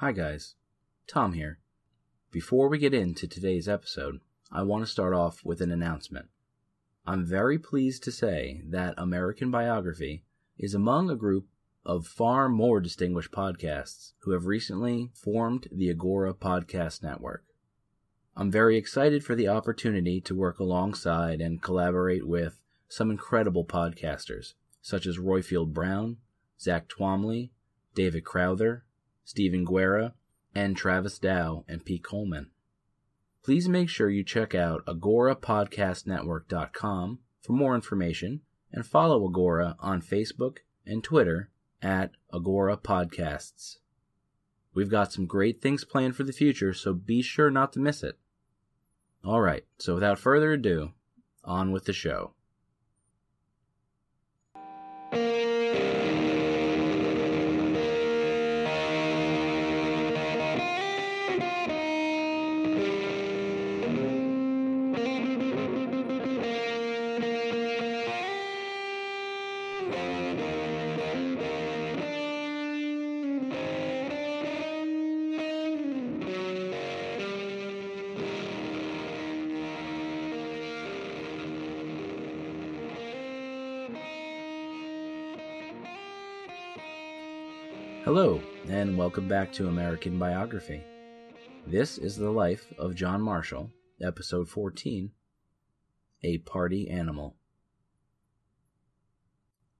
Hi, guys. Tom here. Before we get into today's episode, I want to start off with an announcement. I'm very pleased to say that American Biography is among a group of far more distinguished podcasts who have recently formed the Agora Podcast Network. I'm very excited for the opportunity to work alongside and collaborate with some incredible podcasters, such as Roifield Brown, Zack Twamley, David Crowther, Stephen Guerra, and Travis Dow and Pete Coleman. Please make sure you check out agorapodcastnetwork.com for more information and follow Agora on Facebook and Twitter at Agora Podcasts. We've got some great things planned for the future, so be sure not to miss it. All right, so without further ado, on with the show. Hello, and welcome back to American Biography. This is the life of John Marshall, episode 14 A Party Animal.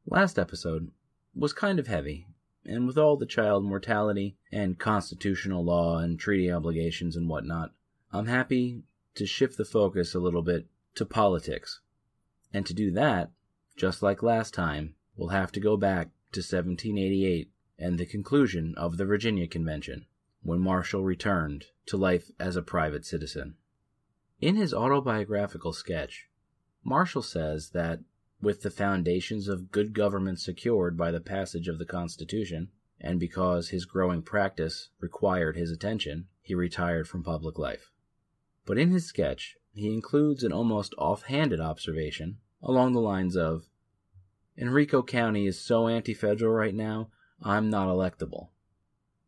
Last episode was kind of heavy, and with all the child mortality and constitutional law and treaty obligations and whatnot, I'm happy to shift the focus a little bit to politics. And to do that, just like last time, we'll have to go back to 1788 and the conclusion of the Virginia Convention, when Marshall returned to life as a private citizen. In his autobiographical sketch, Marshall says that with the foundations of good government secured by the passage of the Constitution, and because his growing practice required his attention, he retired from public life. But in his sketch, he includes an almost offhanded observation along the lines of Henrico County is so anti federal right now I'm not electable.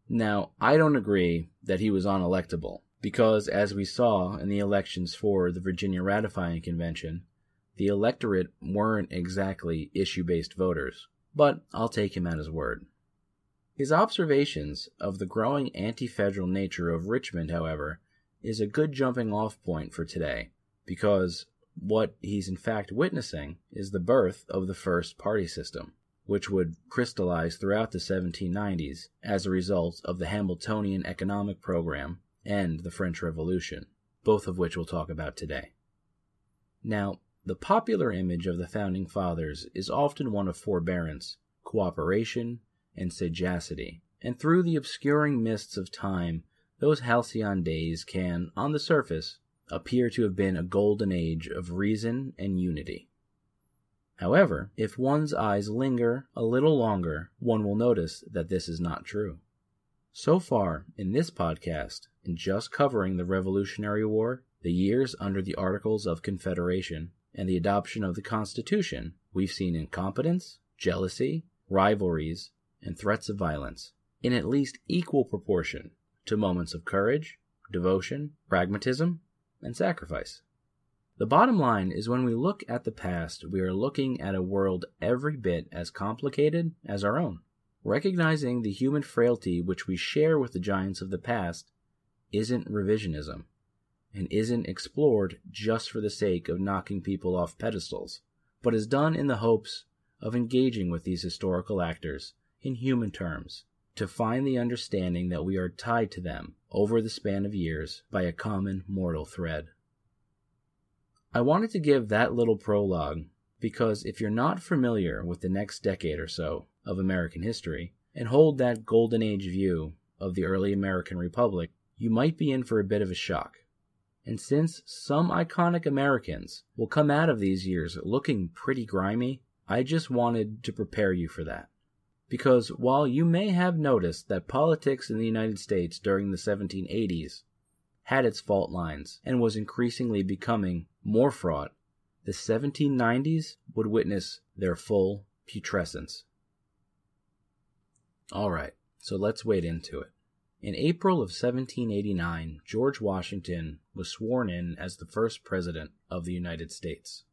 Now, I don't agree that he was unelectable, because as we saw in the elections for the Virginia Ratifying Convention, the electorate weren't exactly issue based voters, but I'll take him at his word. His observations of the growing anti federal nature of Richmond, however, is a good jumping off point for today, because what he's in fact witnessing is the birth of the first party system which would crystallize throughout the 1790s as a result of the Hamiltonian economic program and the French Revolution, both of which we'll talk about today. Now, the popular image of the Founding Fathers is often one of forbearance, cooperation, and sagacity, and through the obscuring mists of time, those halcyon days can, on the surface, appear to have been a golden age of reason and unity. However, if one's eyes linger a little longer, one will notice that this is not true. So far, in this podcast, in just covering the Revolutionary War, the years under the Articles of Confederation, and the adoption of the Constitution, we've seen incompetence, jealousy, rivalries, and threats of violence, in at least equal proportion to moments of courage, devotion, pragmatism, and sacrifice. The bottom line is when we look at the past, we are looking at a world every bit as complicated as our own. Recognizing the human frailty which we share with the giants of the past isn't revisionism and isn't explored just for the sake of knocking people off pedestals, but is done in the hopes of engaging with these historical actors in human terms to find the understanding that we are tied to them over the span of years by a common mortal thread. I wanted to give that little prologue because if you're not familiar with the next decade or so of American history and hold that golden age view of the early American Republic, you might be in for a bit of a shock. And since some iconic Americans will come out of these years looking pretty grimy, I just wanted to prepare you for that. Because while you may have noticed that politics in the United States during the 1780s had its fault lines and was increasingly becoming more fraught, the 1790s would witness their full putrescence. All right, so let's wade into it. In April of 1789, George Washington was sworn in as the first president of the United States.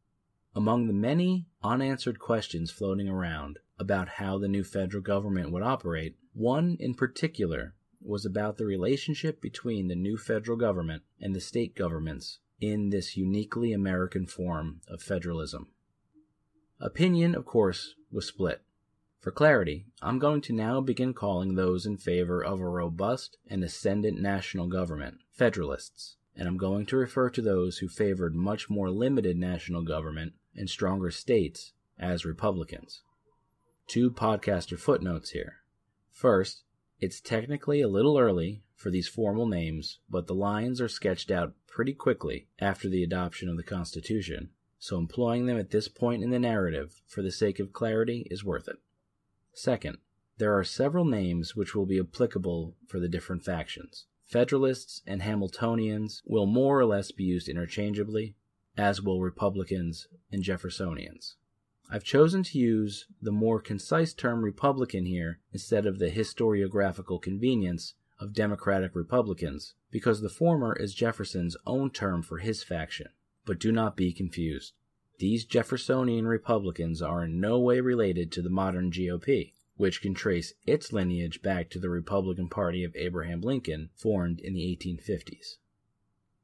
Among the many unanswered questions floating around about how the new federal government would operate, one in particular was about the relationship between the new federal government and the state governments in this uniquely American form of federalism. Opinion, of course, was split. For clarity, I'm going to now begin calling those in favor of a robust and ascendant national government Federalists, and I'm going to refer to those who favored much more limited national government and stronger states as Republicans. Two podcaster footnotes here. First, it's technically a little early for these formal names, but the lines are sketched out pretty quickly after the adoption of the Constitution, so employing them at this point in the narrative for the sake of clarity is worth it. Second, there are several names which will be applicable for the different factions. Federalists and Hamiltonians will more or less be used interchangeably, as will Republicans and Jeffersonians. I've chosen to use the more concise term Republican here instead of the historiographical convenience of Democratic Republicans, because the former is Jefferson's own term for his faction. But do not be confused. These Jeffersonian Republicans are in no way related to the modern GOP, which can trace its lineage back to the Republican Party of Abraham Lincoln, formed in the 1850s.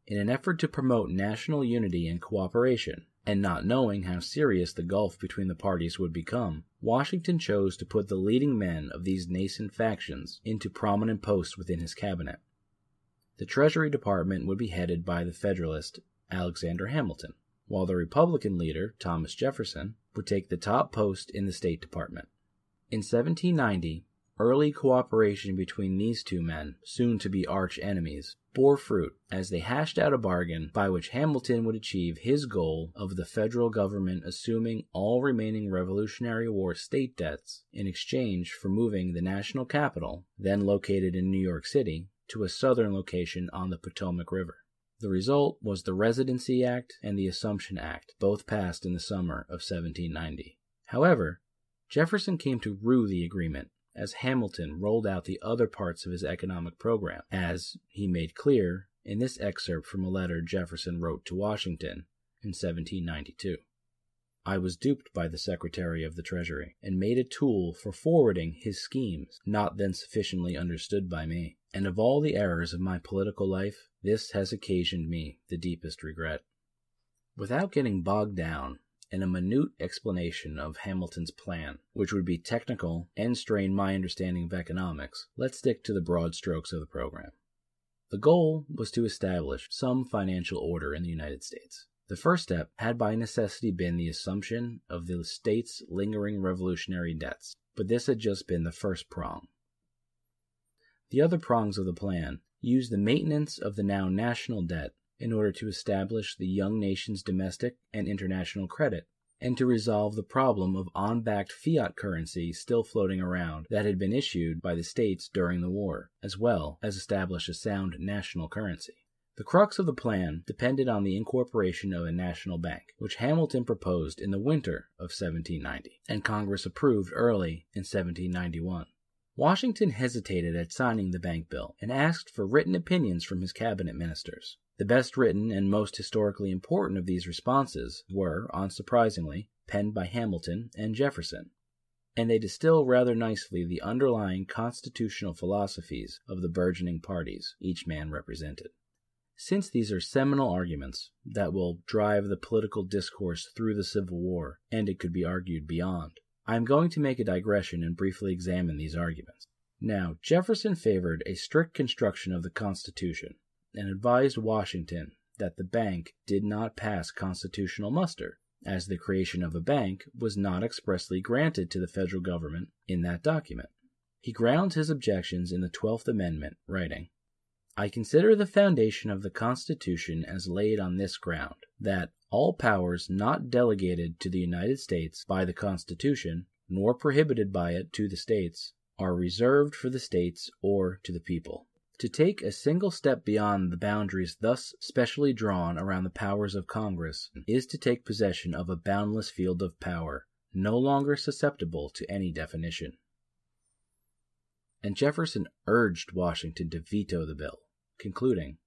In an effort to promote national unity and cooperation, and not knowing how serious the gulf between the parties would become, Washington chose to put the leading men of these nascent factions into prominent posts within his cabinet. The Treasury Department would be headed by the Federalist Alexander Hamilton while the Republican leader, Thomas Jefferson, would take the top post in the State Department. In 1790, early cooperation between these two men, soon to be arch enemies, bore fruit as they hashed out a bargain by which Hamilton would achieve his goal of the federal government assuming all remaining Revolutionary War state debts in exchange for moving the national capital, then located in New York City, to a southern location on the Potomac River. The result was the Residence Act and the Assumption Act, both passed in the summer of 1790. However, Jefferson came to rue the agreement as Hamilton rolled out the other parts of his economic program, as he made clear in this excerpt from a letter Jefferson wrote to Washington in 1792. I was duped by the Secretary of the Treasury, and made a tool for forwarding his schemes, not then sufficiently understood by me. And of all the errors of my political life, this has occasioned me the deepest regret. Without getting bogged down in a minute explanation of Hamilton's plan, which would be technical and strain my understanding of economics, let's stick to the broad strokes of the program. The goal was to establish some financial order in the United States. The first step had by necessity been the assumption of the state's lingering revolutionary debts, but this had just been the first prong. The other prongs of the plan used the maintenance of the now national debt in order to establish the young nation's domestic and international credit, and to resolve the problem of on backed fiat currency still floating around that had been issued by the states during the war, as well as establish a sound national currency. The crux of the plan depended on the incorporation of a national bank, which Hamilton proposed in the winter of 1790, and Congress approved early in 1791. Washington hesitated at signing the bank bill and asked for written opinions from his cabinet ministers. The best written and most historically important of these responses were, unsurprisingly, penned by Hamilton and Jefferson, and they distill rather nicely the underlying constitutional philosophies of the burgeoning parties each man represented. Since these are seminal arguments that will drive the political discourse through the Civil War, and it could be argued beyond, I am going to make a digression and briefly examine these arguments. Now, Jefferson favored a strict construction of the Constitution and advised Washington that the bank did not pass constitutional muster, as the creation of a bank was not expressly granted to the federal government in that document. He grounds his objections in the Twelfth Amendment, writing, I consider the foundation of the Constitution as laid on this ground, that all powers not delegated to the United States by the Constitution, nor prohibited by it to the States, are reserved for the States or to the people. To take a single step beyond the boundaries thus specially drawn around the powers of Congress is to take possession of a boundless field of power, no longer susceptible to any definition. And Jefferson urged Washington to veto the bill concluding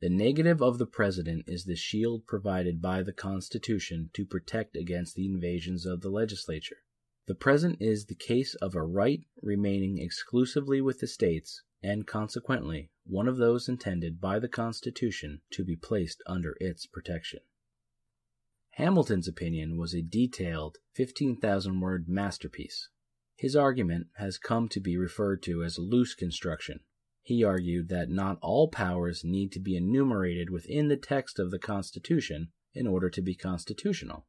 The negative of the President is the shield provided by the Constitution to protect against the invasions of the legislature. The present is the case of a right remaining exclusively with the States, and consequently one of those intended by the Constitution to be placed under its protection. Hamilton's opinion was a detailed, 15,000 word masterpiece. His argument has come to be referred to as loose construction, he argued that not all powers need to be enumerated within the text of the Constitution in order to be constitutional.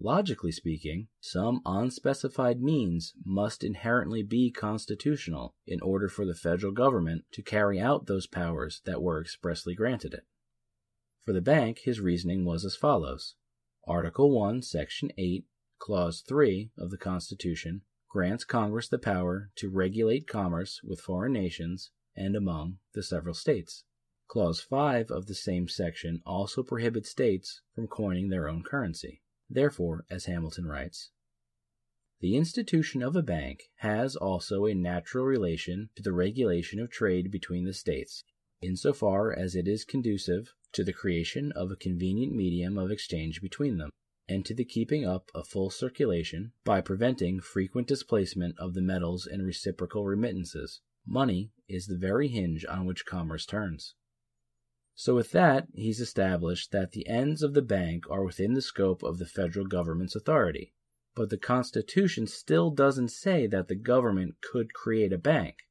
Logically speaking, some unspecified means must inherently be constitutional in order for the federal government to carry out those powers that were expressly granted it. For the bank, his reasoning was as follows Article 1, Section 8, Clause 3 of the Constitution grants Congress the power to regulate commerce with foreign nations and among the several states. Clause 5 of the same section also prohibits states from coining their own currency. Therefore, as Hamilton writes, the institution of a bank has also a natural relation to the regulation of trade between the states, insofar as it is conducive to the creation of a convenient medium of exchange between them, and to the keeping up a full circulation by preventing frequent displacement of the metals and reciprocal remittances, Money is the very hinge on which commerce turns. So, with that, he's established that the ends of the bank are within the scope of the federal government's authority. But the Constitution still doesn't say that the government could create a bank.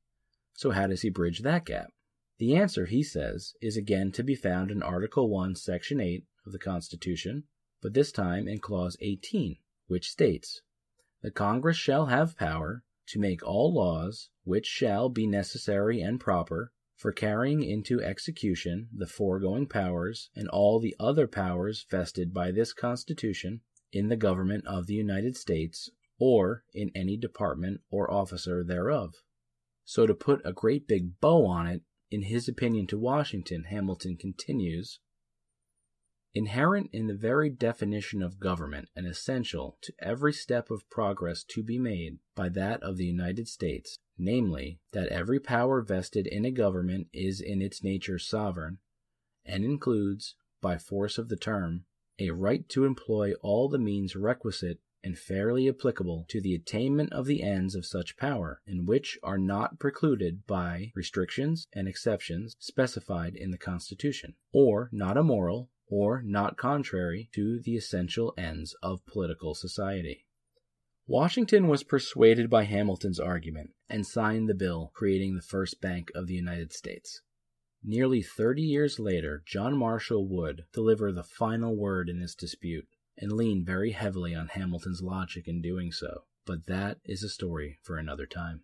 So, how does he bridge that gap? The answer, he says, is again to be found in Article 1, Section 8 of the Constitution, but this time in Clause 18, which states The Congress shall have power to make all laws which shall be necessary and proper for carrying into execution the foregoing powers and all the other powers vested by this Constitution in the government of the United States or in any department or officer thereof. So, to put a great big bow on it, in his opinion to Washington, Hamilton continues Inherent in the very definition of government and essential to every step of progress to be made by that of the United States, namely, that every power vested in a government is in its nature sovereign, and includes, by force of the term, a right to employ all the means requisite and fairly applicable to the attainment of the ends of such power, and which are not precluded by restrictions and exceptions specified in the Constitution, or not immoral, or not contrary to the essential ends of political society. Washington was persuaded by Hamilton's argument and signed the bill creating the first bank of the United States. Nearly 30 years later, John Marshall would deliver the final word in this dispute and lean very heavily on Hamilton's logic in doing so, but that is a story for another time.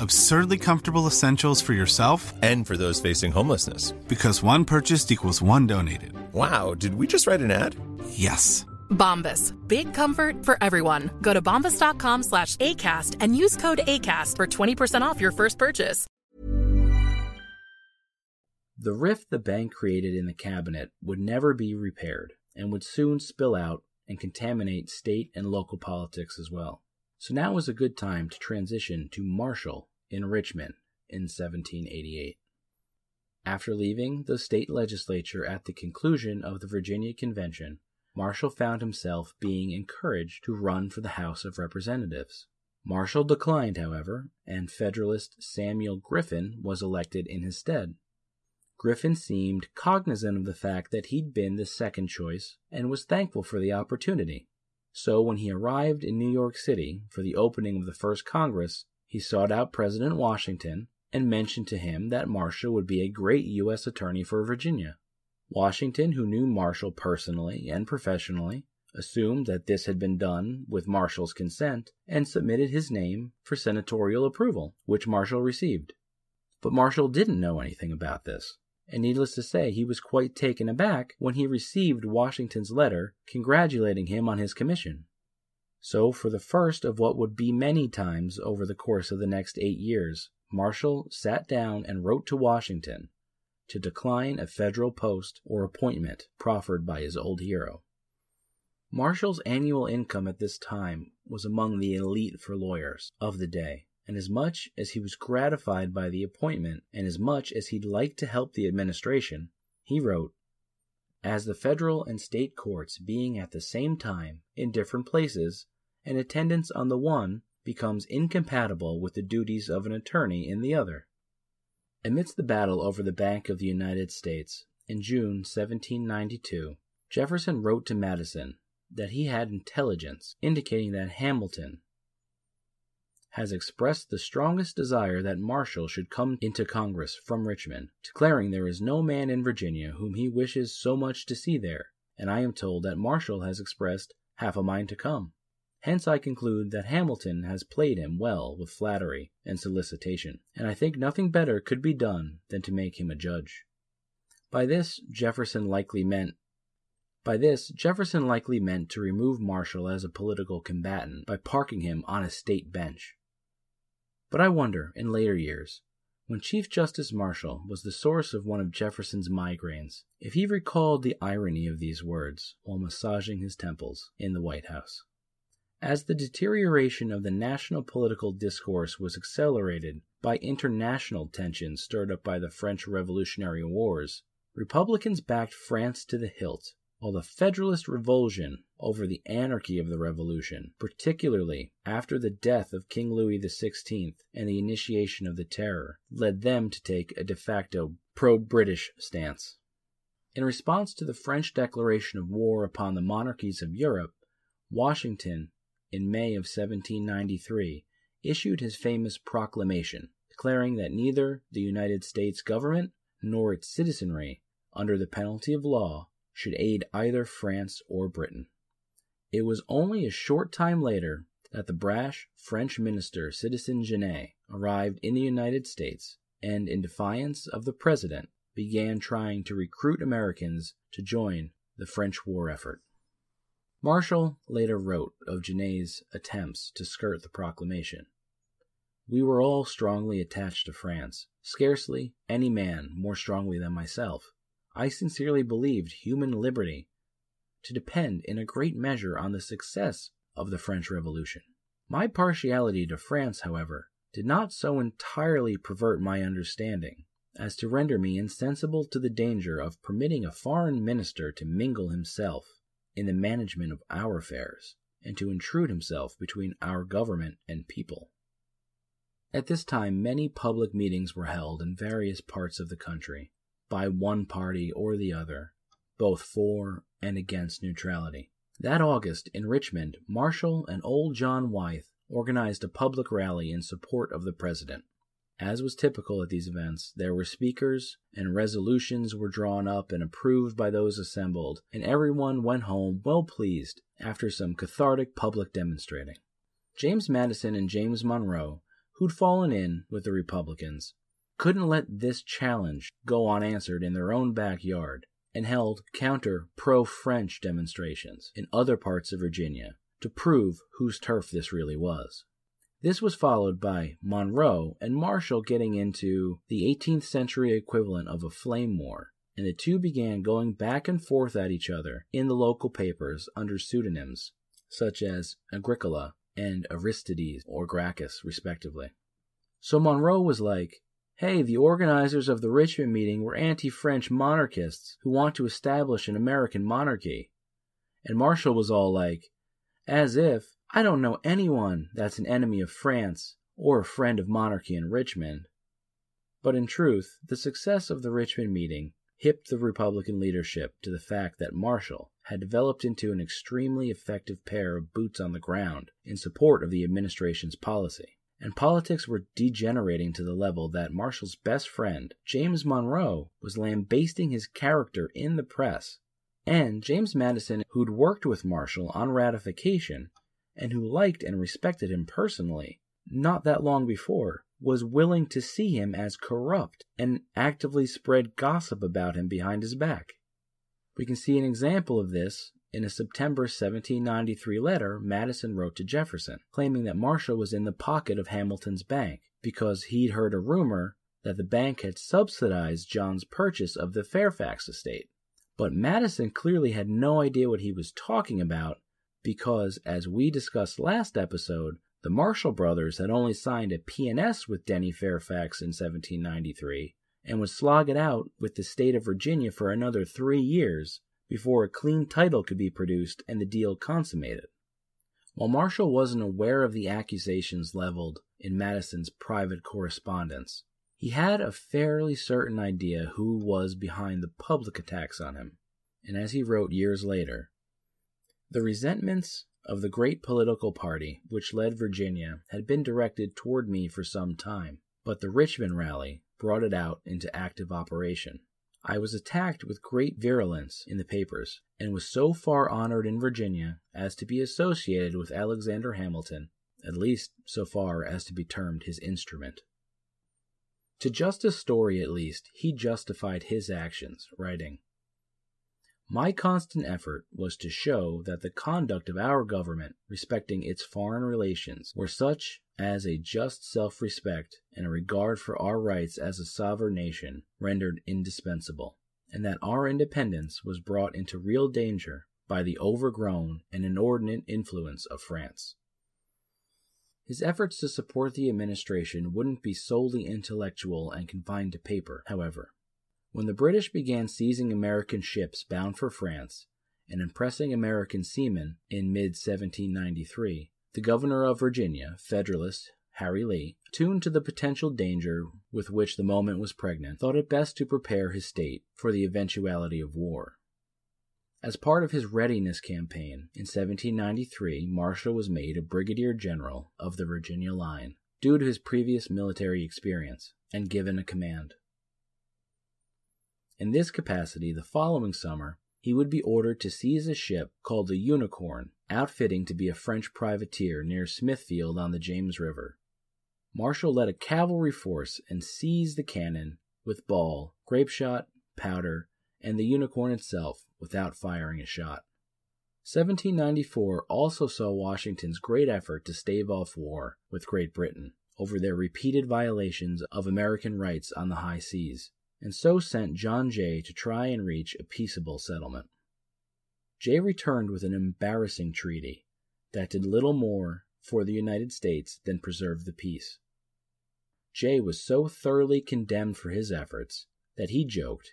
Absurdly comfortable essentials for yourself and for those facing homelessness. Because one purchased equals one donated. Wow, did we just write an ad? Yes. Bombas. Big comfort for everyone. Go to bombas.com slash ACAST and use code ACAST for 20% off your first purchase. The rift the bank created in the cabinet would never be repaired and would soon spill out and contaminate state and local politics as well. So now was a good time to transition to Marshall in Richmond in 1788. After leaving the state legislature at the conclusion of the Virginia Convention, Marshall found himself being encouraged to run for the House of Representatives. Marshall declined, however, and Federalist Samuel Griffin was elected in his stead. Griffin seemed cognizant of the fact that he'd been the second choice and was thankful for the opportunity. So when he arrived in New York City for the opening of the first Congress, he sought out President Washington and mentioned to him that Marshall would be a great U.S. attorney for Virginia. Washington, who knew Marshall personally and professionally, assumed that this had been done with Marshall's consent and submitted his name for senatorial approval, which Marshall received. But Marshall didn't know anything about this and needless to say, he was quite taken aback when he received Washington's letter congratulating him on his commission. So, for the first of what would be many times over the course of the next eight years, Marshall sat down and wrote to Washington to decline a federal post or appointment proffered by his old hero. Marshall's annual income at this time was among the elite for lawyers of the day and as much as he was gratified by the appointment, and as much as he'd like to help the administration, he wrote, As the federal and state courts being at the same time in different places, an attendance on the one becomes incompatible with the duties of an attorney in the other. Amidst the battle over the Bank of the United States, in June 1792, Jefferson wrote to Madison that he had intelligence indicating that Hamilton, has expressed the strongest desire that Marshall should come into Congress from Richmond, declaring there is no man in Virginia whom he wishes so much to see there, and I am told that Marshall has expressed half a mind to come. Hence I conclude that Hamilton has played him well with flattery and solicitation, and I think nothing better could be done than to make him a judge. By this Jefferson likely meant by this, Jefferson likely meant to remove Marshall as a political combatant by parking him on a state bench. But I wonder, in later years, when Chief Justice Marshall was the source of one of Jefferson's migraines, if he recalled the irony of these words while massaging his temples in the White House. As the deterioration of the national political discourse was accelerated by international tensions stirred up by the French Revolutionary Wars, Republicans backed France to the hilt while the Federalist revulsion over the anarchy of the Revolution, particularly after the death of King Louis XVI and the initiation of the Terror, led them to take a de facto pro British stance. In response to the French declaration of war upon the monarchies of Europe, Washington, in May of 1793, issued his famous proclamation declaring that neither the United States government nor its citizenry, under the penalty of law, should aid either France or Britain. It was only a short time later that the brash French minister, Citizen Genet, arrived in the United States and, in defiance of the president, began trying to recruit Americans to join the French war effort. Marshall later wrote of Genet's attempts to skirt the proclamation. We were all strongly attached to France, scarcely any man more strongly than myself. I sincerely believed human liberty to depend in a great measure on the success of the French Revolution. My partiality to France, however, did not so entirely pervert my understanding as to render me insensible to the danger of permitting a foreign minister to mingle himself in the management of our affairs and to intrude himself between our government and people. At this time, many public meetings were held in various parts of the country by one party or the other, both for and against neutrality. That August, in Richmond, Marshall and old John Wythe organized a public rally in support of the president. As was typical at these events, there were speakers, and resolutions were drawn up and approved by those assembled, and everyone went home well pleased after some cathartic public demonstrating. James Madison and James Monroe, who'd fallen in with the Republicans, couldn't let this challenge go unanswered in their own backyard and held counter pro French demonstrations in other parts of Virginia to prove whose turf this really was. This was followed by Monroe and Marshall getting into the 18th century equivalent of a flame war, and the two began going back and forth at each other in the local papers under pseudonyms such as Agricola and Aristides or Gracchus, respectively. So Monroe was like, Hey, the organizers of the Richmond meeting were anti French monarchists who want to establish an American monarchy. And Marshall was all like, As if I don't know anyone that's an enemy of France or a friend of monarchy in Richmond. But in truth, the success of the Richmond meeting hipped the Republican leadership to the fact that Marshall had developed into an extremely effective pair of boots on the ground in support of the administration's policy. And politics were degenerating to the level that Marshall's best friend, James Monroe, was lambasting his character in the press. And James Madison, who'd worked with Marshall on ratification, and who liked and respected him personally, not that long before, was willing to see him as corrupt and actively spread gossip about him behind his back. We can see an example of this in a September 1793 letter Madison wrote to Jefferson, claiming that Marshall was in the pocket of Hamilton's bank because he'd heard a rumor that the bank had subsidized John's purchase of the Fairfax estate. But Madison clearly had no idea what he was talking about because, as we discussed last episode, the Marshall brothers had only signed a P&S with Denny Fairfax in 1793 and would slog it out with the state of Virginia for another three years before a clean title could be produced and the deal consummated. While Marshall wasn't aware of the accusations leveled in Madison's private correspondence, he had a fairly certain idea who was behind the public attacks on him, and as he wrote years later, the resentments of the great political party which led Virginia had been directed toward me for some time, but the Richmond rally brought it out into active operation. I was attacked with great virulence in the papers, and was so far honored in Virginia as to be associated with Alexander Hamilton, at least so far as to be termed his instrument. To Justice Story, at least, he justified his actions, writing, my constant effort was to show that the conduct of our government respecting its foreign relations were such as a just self respect and a regard for our rights as a sovereign nation rendered indispensable, and that our independence was brought into real danger by the overgrown and inordinate influence of France. His efforts to support the administration wouldn't be solely intellectual and confined to paper, however. When the British began seizing American ships bound for France and impressing American seamen in mid 1793, the governor of Virginia, Federalist Harry Lee, tuned to the potential danger with which the moment was pregnant, thought it best to prepare his state for the eventuality of war. As part of his readiness campaign in 1793, Marshall was made a brigadier general of the Virginia line due to his previous military experience and given a command. In this capacity, the following summer, he would be ordered to seize a ship called the Unicorn, outfitting to be a French privateer near Smithfield on the James River. Marshall led a cavalry force and seized the cannon with ball, grape shot, powder, and the Unicorn itself without firing a shot. 1794 also saw Washington's great effort to stave off war with Great Britain over their repeated violations of American rights on the high seas and so sent John Jay to try and reach a peaceable settlement. Jay returned with an embarrassing treaty that did little more for the United States than preserve the peace. Jay was so thoroughly condemned for his efforts that he joked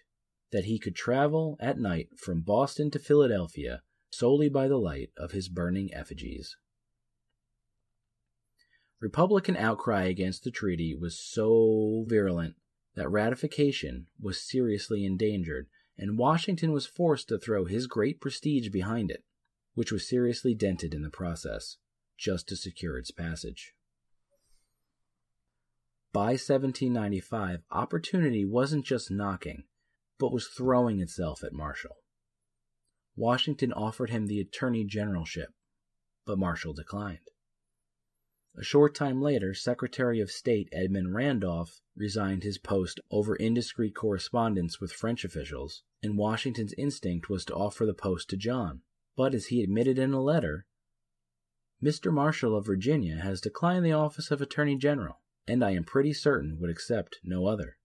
that he could travel at night from Boston to Philadelphia solely by the light of his burning effigies. Republican outcry against the treaty was so virulent that ratification was seriously endangered, and Washington was forced to throw his great prestige behind it, which was seriously dented in the process, just to secure its passage. By 1795, opportunity wasn't just knocking, but was throwing itself at Marshall. Washington offered him the Attorney Generalship, but Marshall declined. A short time later, Secretary of State Edmund Randolph resigned his post over indiscreet correspondence with French officials, and Washington's instinct was to offer the post to John. But as he admitted in a letter, Mr. Marshall of Virginia has declined the office of Attorney General, and I am pretty certain would accept no other.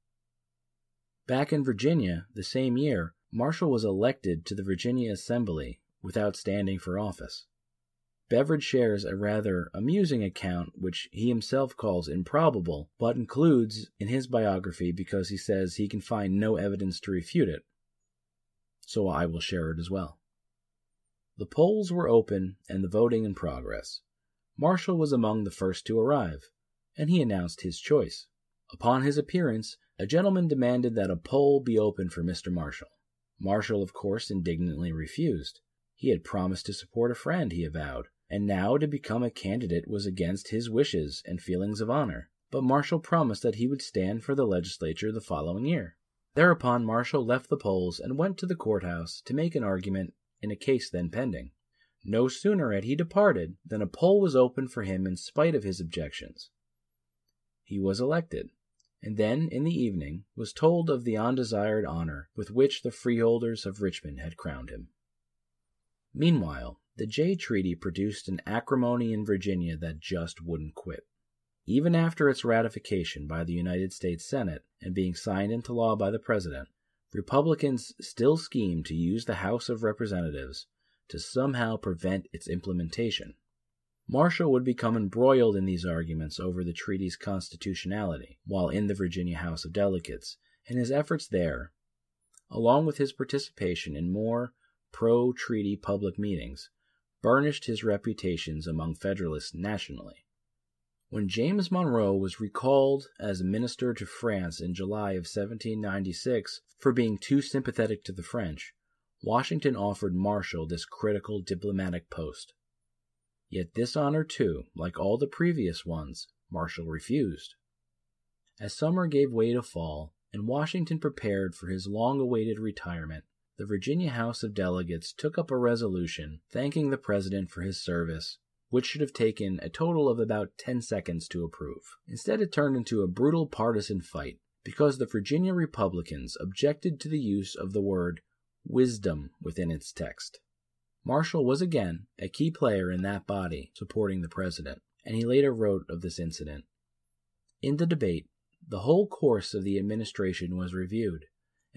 Back in Virginia, the same year, Marshall was elected to the Virginia Assembly without standing for office. Beveridge shares a rather amusing account, which he himself calls improbable, but includes in his biography because he says he can find no evidence to refute it. So I will share it as well. The polls were open and the voting in progress. Marshall was among the first to arrive, and he announced his choice. Upon his appearance, a gentleman demanded that a poll be opened for Mr. Marshall. Marshall, of course, indignantly refused. He had promised to support a friend, he avowed, and now to become a candidate was against his wishes and feelings of honor. But Marshall promised that he would stand for the legislature the following year. Thereupon Marshall left the polls and went to the courthouse to make an argument in a case then pending. No sooner had he departed than a poll was opened for him in spite of his objections. He was elected, and then, in the evening, was told of the undesired honor with which the freeholders of Richmond had crowned him. Meanwhile, the Jay Treaty produced an acrimony in Virginia that just wouldn't quit. Even after its ratification by the United States Senate and being signed into law by the President, Republicans still schemed to use the House of Representatives to somehow prevent its implementation. Marshall would become embroiled in these arguments over the treaty's constitutionality while in the Virginia House of Delegates, and his efforts there, along with his participation in more pro treaty public meetings, burnished his reputations among Federalists nationally. When James Monroe was recalled as minister to France in July of 1796 for being too sympathetic to the French, Washington offered Marshall this critical diplomatic post. Yet this honor, too, like all the previous ones, Marshall refused. As summer gave way to fall, and Washington prepared for his long awaited retirement, the Virginia House of Delegates took up a resolution thanking the President for his service, which should have taken a total of about 10 seconds to approve. Instead, it turned into a brutal partisan fight because the Virginia Republicans objected to the use of the word wisdom within its text. Marshall was again a key player in that body supporting the president, and he later wrote of this incident. In the debate, the whole course of the administration was reviewed,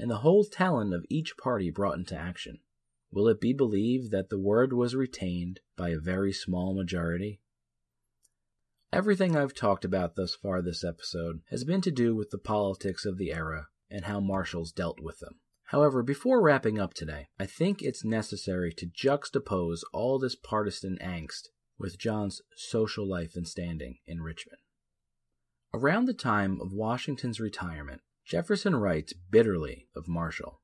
and the whole talent of each party brought into action. Will it be believed that the word was retained by a very small majority? Everything I've talked about thus far this episode has been to do with the politics of the era and how marshals dealt with them. However, before wrapping up today, I think it's necessary to juxtapose all this partisan angst with John's social life and standing in Richmond. Around the time of Washington's retirement, Jefferson writes bitterly of Marshall.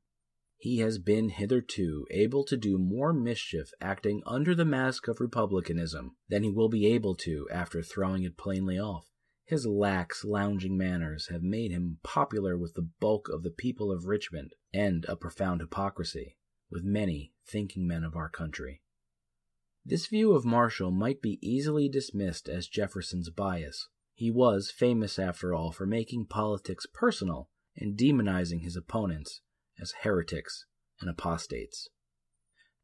He has been hitherto able to do more mischief acting under the mask of republicanism than he will be able to after throwing it plainly off. His lax, lounging manners have made him popular with the bulk of the people of Richmond, and a profound hypocrisy with many thinking men of our country. This view of Marshall might be easily dismissed as Jefferson's bias. He was famous, after all, for making politics personal and demonizing his opponents as heretics and apostates.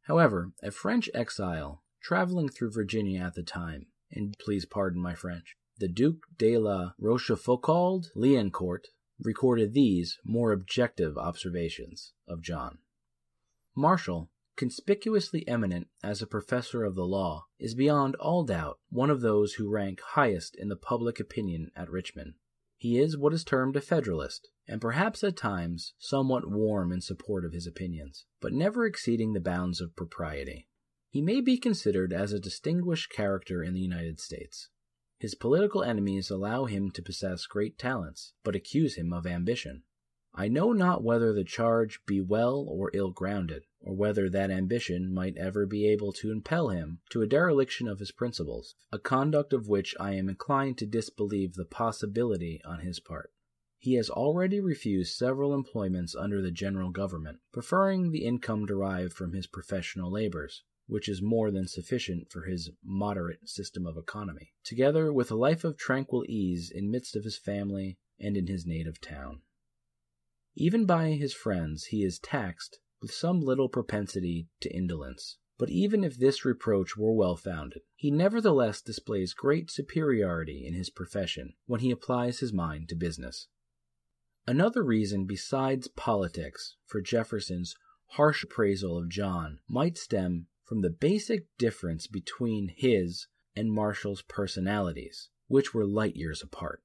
However, a French exile traveling through Virginia at the time, and please pardon my French, the Duc de la Rochefoucauld Liancourt recorded these more objective observations of John. Marshall, conspicuously eminent as a professor of the law, is beyond all doubt one of those who rank highest in the public opinion at Richmond. He is what is termed a Federalist, and perhaps at times somewhat warm in support of his opinions, but never exceeding the bounds of propriety. He may be considered as a distinguished character in the United States. His political enemies allow him to possess great talents, but accuse him of ambition. I know not whether the charge be well or ill grounded, or whether that ambition might ever be able to impel him to a dereliction of his principles, a conduct of which I am inclined to disbelieve the possibility on his part. He has already refused several employments under the general government, preferring the income derived from his professional labors, which is more than sufficient for his moderate system of economy, together with a life of tranquil ease in midst of his family and in his native town. Even by his friends he is taxed with some little propensity to indolence. But even if this reproach were well founded, he nevertheless displays great superiority in his profession when he applies his mind to business. Another reason besides politics for Jefferson's harsh appraisal of John might stem from the basic difference between his and Marshall's personalities, which were light years apart.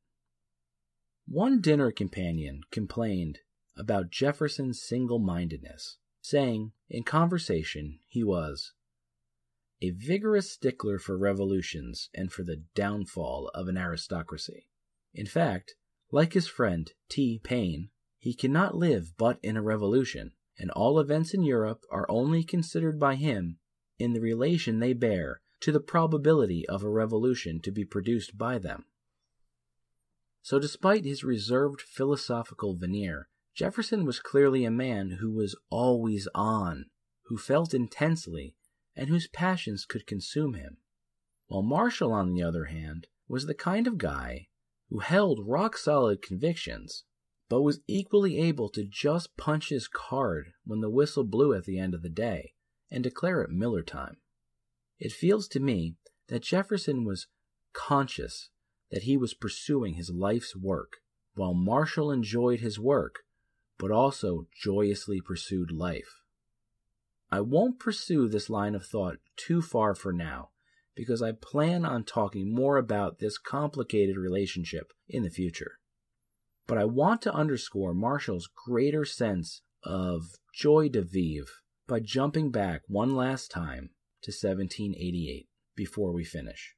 One dinner companion complained about Jefferson's single mindedness, saying in conversation he was a vigorous stickler for revolutions and for the downfall of an aristocracy. In fact, like his friend T. Paine, he cannot live but in a revolution, and all events in Europe are only considered by him in the relation they bear to the probability of a revolution to be produced by them. So, despite his reserved philosophical veneer, Jefferson was clearly a man who was always on, who felt intensely, and whose passions could consume him. While Marshall, on the other hand, was the kind of guy who held rock solid convictions, but was equally able to just punch his card when the whistle blew at the end of the day and declare it Miller time. It feels to me that Jefferson was conscious that he was pursuing his life's work, while Marshall enjoyed his work but also joyously pursued life. I won't pursue this line of thought too far for now, because I plan on talking more about this complicated relationship in the future. But I want to underscore Marshall's greater sense of joie de vivre by jumping back one last time to 1788 before we finish.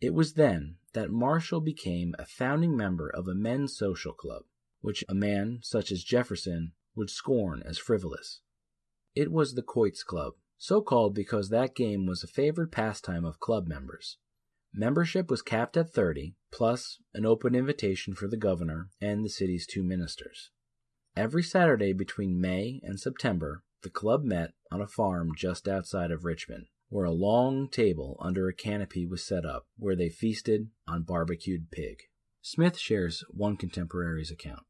It was then that Marshall became a founding member of a men's social club which a man such as Jefferson would scorn as frivolous. It was the Quoits Club, so called because that game was a favored pastime of club members. Membership was capped at 30, plus an open invitation for the governor and the city's two ministers. Every Saturday between May and September, the club met on a farm just outside of Richmond, where a long table under a canopy was set up where they feasted on barbecued pig. Smith shares one contemporary's account.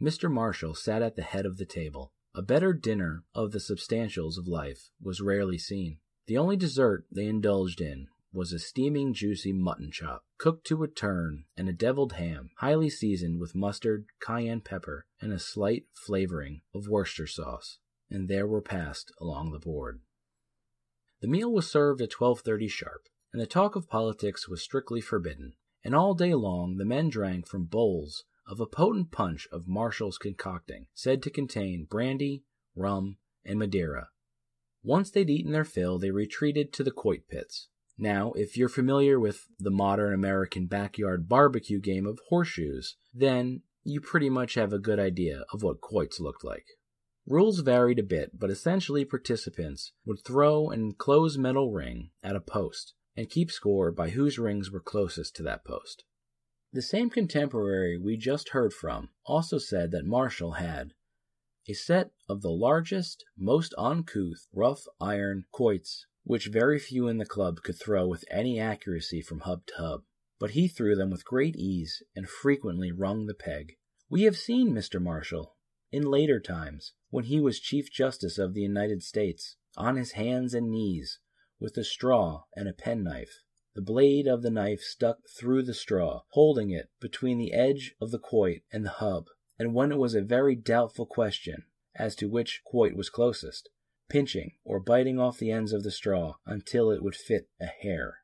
Mr. Marshall sat at the head of the table. A better dinner of the substantials of life was rarely seen. The only dessert they indulged in was a steaming, juicy mutton chop, cooked to a turn, and a deviled ham, highly seasoned with mustard, cayenne pepper, and a slight flavoring of Worcester sauce, and there were passed along the board. The meal was served at 12:30 sharp, and the talk of politics was strictly forbidden, and all day long the men drank from bowls of a potent punch of Marshall's concocting, said to contain brandy, rum, and Madeira. Once they'd eaten their fill, they retreated to the quoit pits. Now, if you're familiar with the modern American backyard barbecue game of horseshoes, then you pretty much have a good idea of what quoits looked like. Rules varied a bit, but essentially participants would throw an enclosed metal ring at a post and keep score by whose rings were closest to that post. The same contemporary we just heard from also said that Marshall had a set of the largest, most uncouth, rough iron quoits which very few in the club could throw with any accuracy from hub to hub, but he threw them with great ease and frequently rung the peg. We have seen Mr. Marshall, in later times, when he was Chief Justice of the United States, on his hands and knees, with a straw and a penknife, the blade of the knife stuck through the straw, holding it between the edge of the quoit and the hub, and when it was a very doubtful question as to which quoit was closest, pinching or biting off the ends of the straw until it would fit a hair.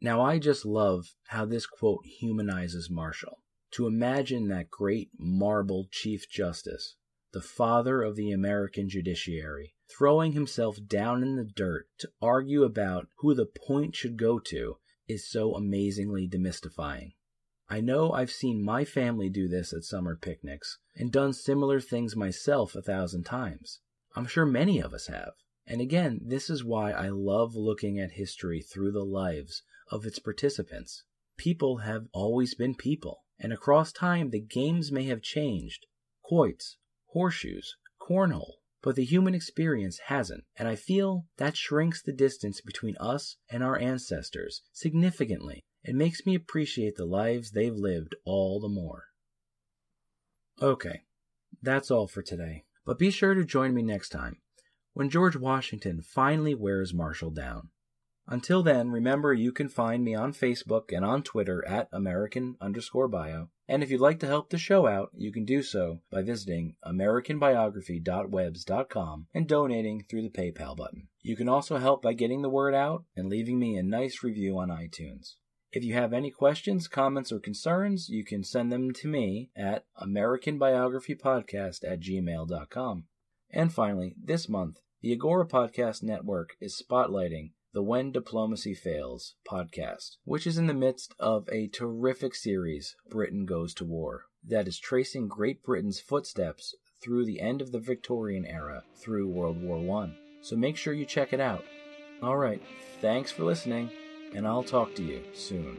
Now, I just love how this quote humanizes Marshall. To imagine that great marble Chief Justice, the father of the American judiciary, throwing himself down in the dirt to argue about who the point should go to is so amazingly demystifying. I know I've seen my family do this at summer picnics and done similar things myself a thousand times. I'm sure many of us have. And again, this is why I love looking at history through the lives of its participants. People have always been people, and across time the games may have changed quoits, horseshoes, cornhole, but the human experience hasn't, and I feel that shrinks the distance between us and our ancestors significantly. It makes me appreciate the lives they've lived all the more. Okay, that's all for today, but be sure to join me next time when George Washington finally wears Marshall down. Until then, remember you can find me on Facebook and on Twitter at American underscore bio. And if you'd like to help the show out, you can do so by visiting AmericanBiography.webs.com and donating through the PayPal button. You can also help by getting the word out and leaving me a nice review on iTunes. If you have any questions, comments, or concerns, you can send them to me at AmericanBiographyPodcast at gmail.com. And finally, this month, the Agora Podcast Network is spotlighting the When Diplomacy Fails podcast, which is in the midst of a terrific series, Britain Goes to War, that is tracing Great Britain's footsteps through the end of the Victorian era through World War I. So make sure you check it out. All right, thanks for listening, and I'll talk to you soon.